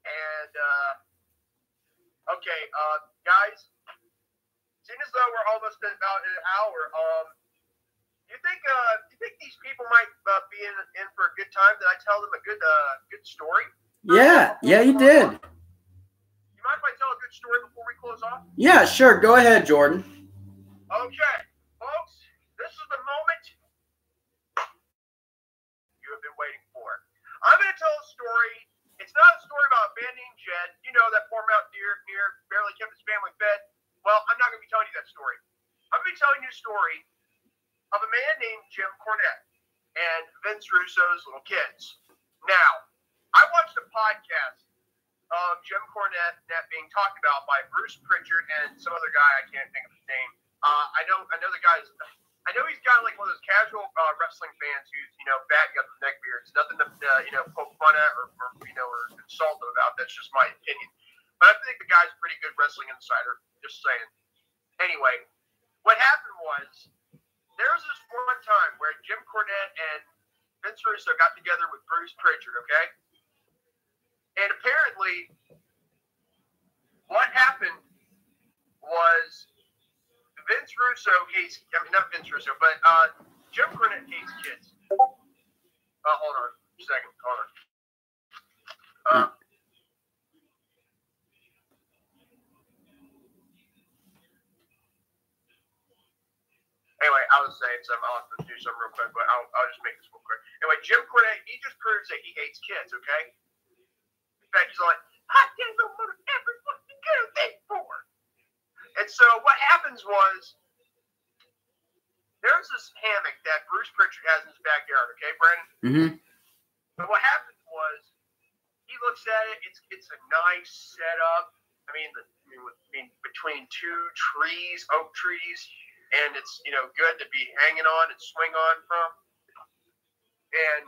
And uh, okay, uh, guys, seeing as though we're almost at about an hour, um, you think uh, you think these people might uh, be in, in for a good time? Did I tell them a good uh, good story? Yeah. Yeah, you did. You mind if I tell a good story before we close off? Yeah, sure. Go ahead, Jordan. Okay, folks, this is the moment you have been waiting for. I'm going to tell a story. It's not a story about a band named Jed. You know that poor mountain deer near barely kept his family fed. Well, I'm not going to be telling you that story. I'm going to be telling you a story of a man named Jim Cornette and Vince Russo's little kids. Now, I watched a podcast of Jim Cornette that being talked about by Bruce Pritchard and some other guy I can't think of his name. Uh, I know I know the guy's I know he's got like one of those casual uh, wrestling fans who's you know bad got the neck beards. Nothing to uh, you know poke fun at or, or you know or insult him about. That's just my opinion. But I think the guy's a pretty good wrestling insider. Just saying. Anyway, what happened was there was this one time where Jim Cornette and Vince Russo got together with Bruce Pritchard. Okay, and apparently, what happened was Vince Russo hates, I mean, not Vince Russo, but uh, Jim Cornette hates kids. Uh, hold on a second. Hold on. Uh, anyway, I was saying something. I'll have to do something real quick, but I'll, I'll just make this real quick. Anyway, Jim Cornette, he just proves that he hates kids, okay? In fact, he's like, I didn't know what every fucking thing for. And so what happens was there's this hammock that Bruce Pritchard has in his backyard, okay, Brandon? Mm-hmm. But what happened was he looks at it, it's it's a nice setup. I mean, the, I mean, with, I mean between two trees, oak trees, and it's you know good to be hanging on and swing on from. And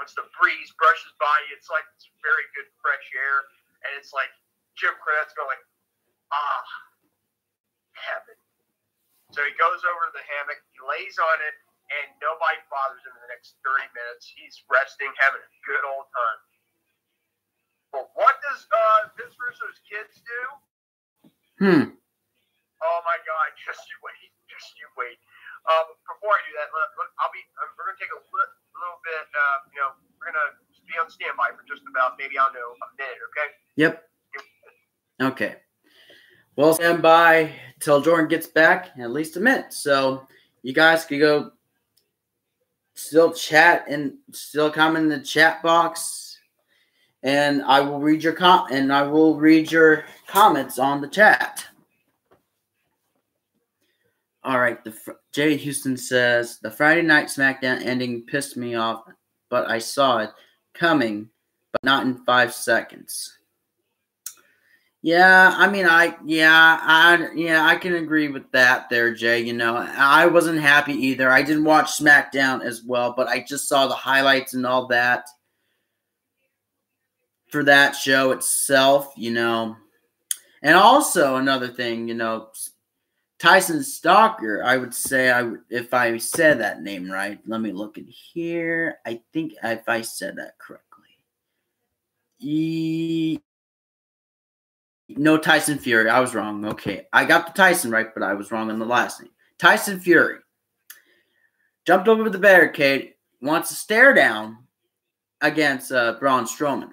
once the breeze brushes by you, it's like it's very good fresh air, and it's like Jim Cornette's going, ah, heaven. So he goes over to the hammock, he lays on it, and nobody bothers him in the next 30 minutes. He's resting, having a good old time. But what does uh, Vince Russo's kids do? Hmm. Oh my God! [laughs] Just you wait. Just you wait. Um, before I do that, let, let, I'll be. Um, we're gonna take a li- little bit. Uh, you know, we're gonna be on standby for just about maybe I don't know a minute. Okay. Yep. Okay. Well, stand by till Jordan gets back in at least a minute. So you guys can go still chat and still comment in the chat box. And I will read your com and I will read your comments on the chat. All right, the Jay Houston says the Friday night SmackDown ending pissed me off, but I saw it coming, but not in five seconds. Yeah, I mean, I yeah, I yeah, I can agree with that there, Jay. You know, I wasn't happy either. I didn't watch SmackDown as well, but I just saw the highlights and all that. for that show itself, you know. And also another thing, you know, Tyson Stalker, I would say I if I said that name right. Let me look at here. I think if I said that correctly. E- no Tyson Fury. I was wrong. Okay. I got the Tyson right, but I was wrong on the last name. Tyson Fury jumped over the barricade, wants to stare down against uh, Braun Strowman.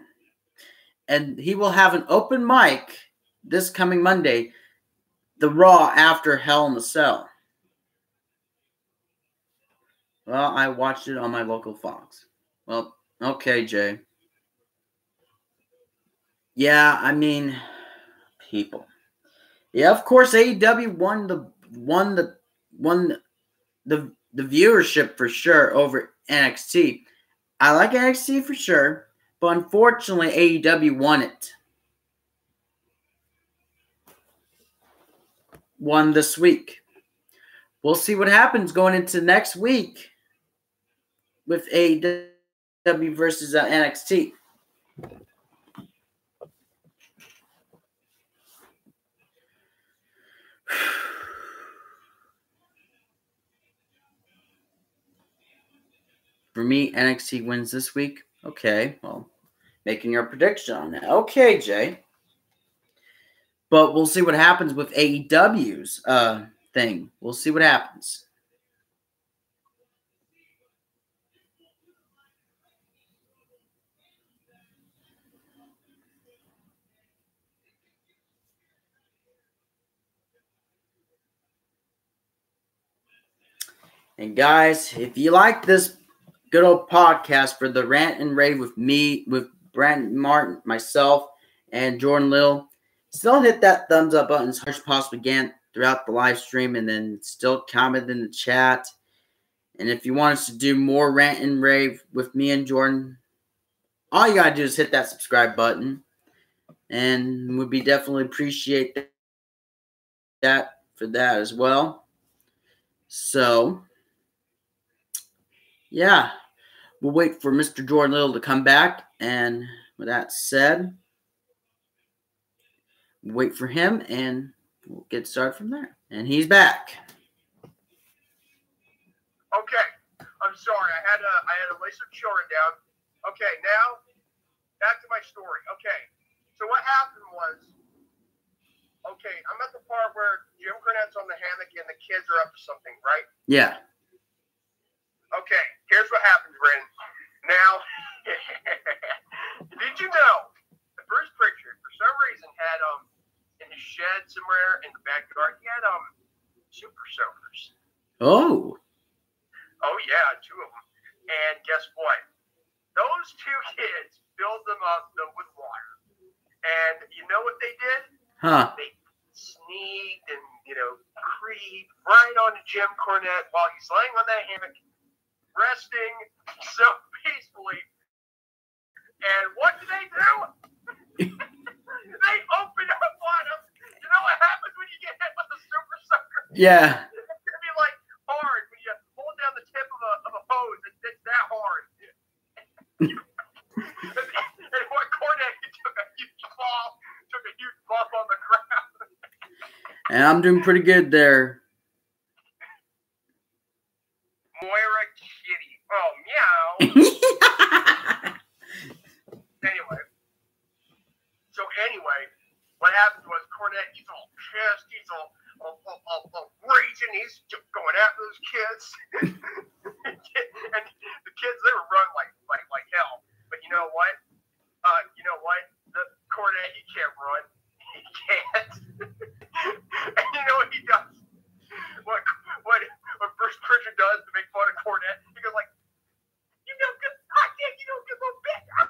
And he will have an open mic this coming Monday, the Raw after Hell in the Cell. Well, I watched it on my local Fox. Well, okay, Jay. Yeah, I mean, people. Yeah, of course, AEW won the won the won the the viewership for sure over NXT. I like NXT for sure, but unfortunately, AEW won it. Won this week. We'll see what happens going into next week with AEW versus uh, NXT. For me, NXT wins this week. Okay, well, making your prediction on that. Okay, Jay. But we'll see what happens with AEW's uh, thing. We'll see what happens. And guys, if you like this good old podcast for the rant and rave with me, with Brandon Martin, myself, and Jordan Lil. Still hit that thumbs up button as hard as possible again throughout the live stream, and then still comment in the chat. And if you want us to do more rant and rave with me and Jordan, all you gotta do is hit that subscribe button, and would be definitely appreciate that for that as well. So, yeah, we'll wait for Mr. Jordan Little to come back. And with that said, wait for him and we'll get started from there. And he's back. Okay. I'm sorry. I had a I had a lay some children down. Okay, now back to my story. Okay. So what happened was okay, I'm at the part where Jim Cornette's on the hammock and the kids are up to something, right? Yeah. Okay, here's what happens, Brandon. Now, [laughs] did you know that Bruce Pritchard, for some reason, had um in his shed somewhere in the backyard, he had um super soakers. Oh. Oh yeah, two of them. And guess what? Those two [laughs] kids filled them up with water. And you know what they did? Huh. They sneaked and you know creeped right onto Jim Cornette while he's laying on that hammock, resting so [laughs] peacefully. And what do they do? [laughs] they open up on. You know what happens when you get hit with a super sucker? [laughs] Yeah. It's gonna be like hard when you hold down the tip of a, of a hose. It's that hard. and, and what Cornette he took a huge fall, took a huge bump on the ground. And I'm doing pretty good there. Moira Kitty. Oh meow. anyway. So anyway, what happened was Cornette, he's all pissed, he's all, all, all, all, all raging, he's just going after those kids. and the kids, they were running like, like, like hell. But you know what? Uh, you know what? The Cornette, he can't run. He can't. and you know what he does? What, what, what Bruce Pritchard does to make fun of Cornette? He goes like, you know, good, I can't, you don't give a bitch. I'm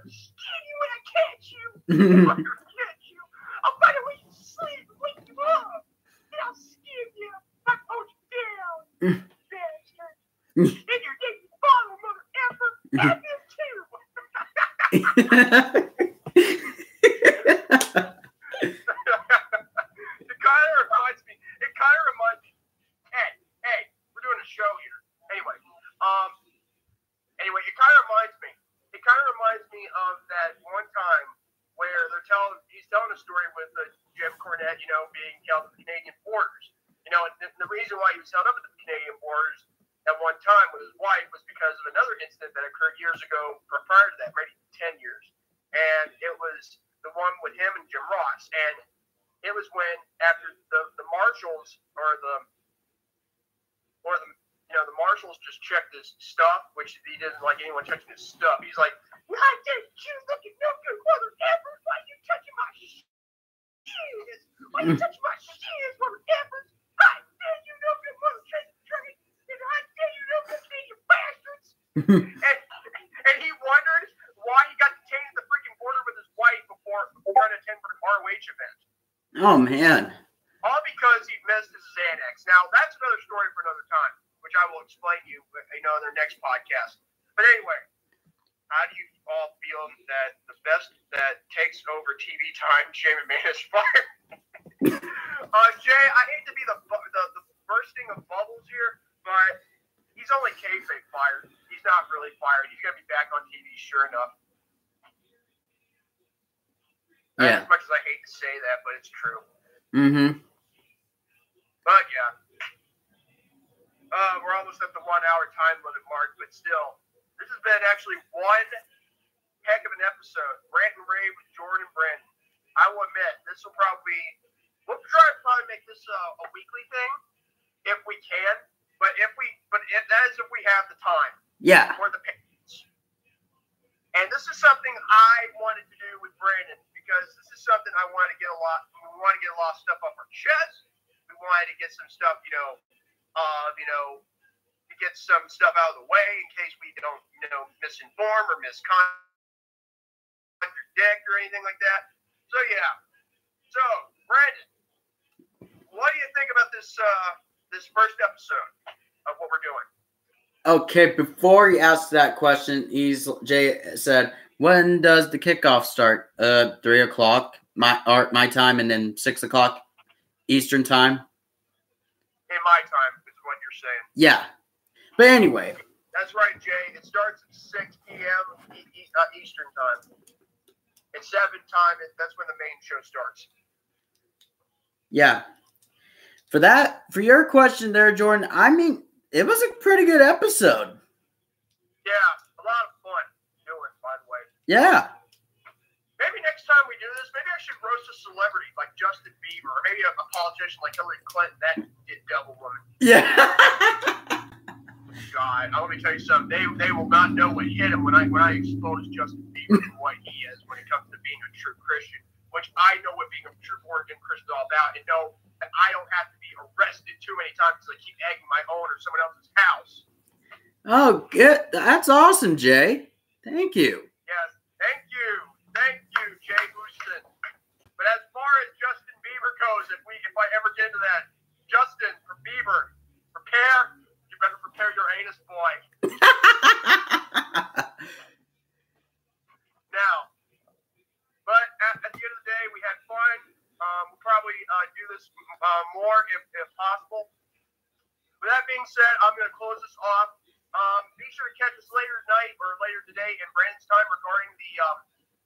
gonna skin you when I catch you. I'm gonna catch you. I'll find a way to sleep and wake you up. And I'll skin you. I'll hold you down. Bastard. and your dating father, mother effer. And him too. it kind of reminds me. It kind of reminds me. Hey, hey, we're doing a show here. Anyway, um, anyway, it kind of reminds me. It kind of reminds me of that one he's telling a story with uh, Jim Cornette, you know, being held at the Canadian borders. You know, and the, the reason why he was held up at the Canadian borders at one time with his wife was because of another incident that occurred years ago, or prior to that, maybe 10 years. And it was the one with him and Jim Ross. And it was when, after the, the marshals Um, or the, or the, you know, the marshals just checked his stuff, which he didn't like anyone touching his stuff. He's like, I did you looking no good mother effers? Why you touching my shoes? Why you touching my shoes, mother effers? I dare you no good mother chasing train. And I dare you no good Canadian bastards. [laughs] and, and he wondered why he got detained at the freaking border with his wife before trying to attend an ROH event. Oh man. All because he missed his Xanax. Now that's another story for another time, which I will explain to you, in their next podcast. But anyway, how do you all feel that the best that takes over TV time, Shane McMahon is [laughs] fired? uh, Jay, I hate to be the, the the bursting of bubbles here, but he's only kayfabe fired. He's not really fired. He's gonna be back on TV, sure enough. Yeah. As much as I hate to say that, but it's true. Mm-hmm. But yeah. Uh, we're almost at the one hour time limit mark, but still, this has been actually one heck of an episode. Rant and rave with Jordan Brandon. I will admit, this will probably, we'll try to probably make this a, a weekly thing if we can. But if we, but if, that is if we have the time Yeah. or the patience. And this is something I wanted to do with Brandon because this is something I want to get a lot. We want to get a lot of stuff off our chest. Wanted to get some stuff, you know, uh, you know, to get some stuff out of the way in case we don't, you know, misinform or miscontradict or anything like that. So yeah. So Brandon, what do you think about this uh, this first episode of what we're doing? Okay, before he asked that question, he's Jay said, "When does the kickoff start? Uh, three o'clock my or my time, and then six o'clock Eastern time. In my time, is what you're saying. Yeah, but anyway, That's right, Jay. It starts at 6 p.m. Uh, Eastern time. At 7 time, that's when the main show starts. yeah. For that, for your question there, Jordan, I mean, it was a pretty good episode. Yeah, a lot of fun doing, by the way. Yeah, next time we do this, maybe I should roast a celebrity like Justin Bieber, or maybe a, a politician like Hillary Clinton. That did devil woman. yeah, [laughs] God, let me tell you something. They they will not know what hit him when I when I expose Justin Bieber and what he is when it comes to being a true Christian. Which I know what being a true born again Christian is all about, and know that I don't have to be arrested too many times because I keep egging my own or someone else's house. oh, good. That's awesome, Jay. Thank you. Yes, thank you, thank you, Jay Houston. But as far as Justin Bieber goes, if we if I ever get into that, Justin for Bieber, prepare. You better prepare your anus, boy. [laughs] Now, but at, at the end of the day, we had fun. Um, we'll probably uh, do this uh, more if, if possible. With that being said, I'm going to close this off. Um, be sure to catch us later tonight or later today in Brandon's time regarding the um,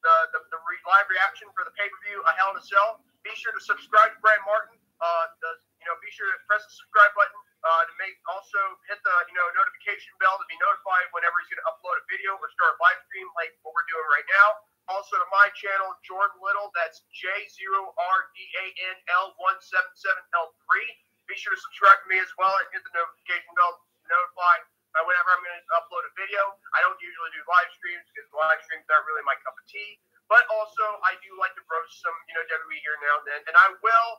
the, the, the re- live reaction for the pay per view, A Hell in a Cell. Be sure to subscribe to Brand Martin. Uh, the, you know, be sure to press the subscribe button uh, to make also hit the you know notification bell to be notified whenever he's going to upload a video or start a live stream like what we're doing right now. Also to my channel, Jordan Little. That's J zero R D A N L one seven seven L three. Be sure to subscribe to me as well and hit the notification bell to be notified whenever I'm going to upload a video. I don't usually do live streams because live streams aren't really my cup of tea. But also, I do like to broach some, you know, WWE here now and then. And I will,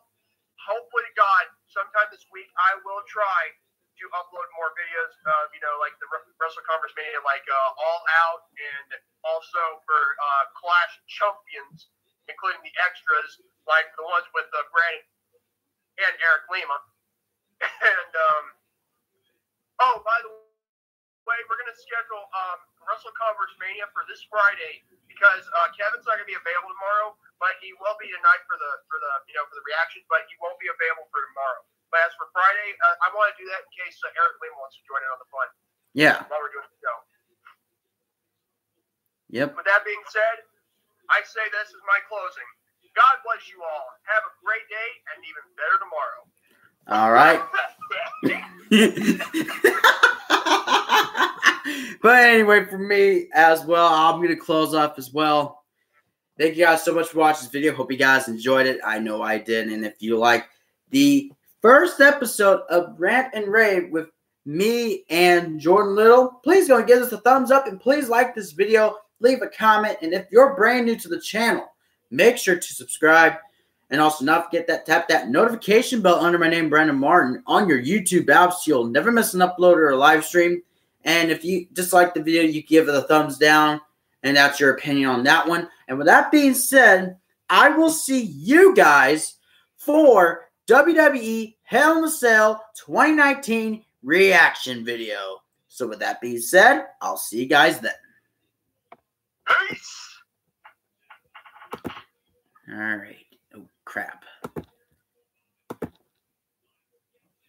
hopefully God, sometime this week, I will try to upload more videos, of, you know, like the Wre- Wrestle Conference Mania, like uh, All Out, and also for uh, Clash Champions, including the extras, like the ones with uh, Brandon and Eric Lima. [laughs] And, um, oh, by the way, we're going to schedule um, Wrestle Converse Mania for this Friday because uh, Kevin's not going to be available tomorrow, but he will be tonight for the for the you know for the reaction, but he won't be available for tomorrow. But as for Friday, uh, I want to do that in case uh, Eric Lima wants to join in on the fun Yeah. while we're doing the show. Yep. With that being said, I say this is my closing. God bless you all. Have a great day and even better tomorrow. All right. [laughs] [laughs] [laughs] but anyway, for me as well, I'm to close off as well. Thank you guys so much for watching this video. Hope you guys enjoyed it. I know I did. And if you like the first episode of Rant and Rave with me and Jordan Little, please go and give us a thumbs up and please like this video, leave a comment. And if you're brand new to the channel, make sure to subscribe and also not forget that tap that notification bell under my name, Brandon Martin, on your YouTube app so you'll never miss an upload or a live stream. And if you dislike the video, you give it a thumbs down, and that's your opinion on that one. And with that being said, I will see you guys for WWE Hell in a Cell 2019 reaction video. So with that being said, I'll see you guys then. Peace. All right crap.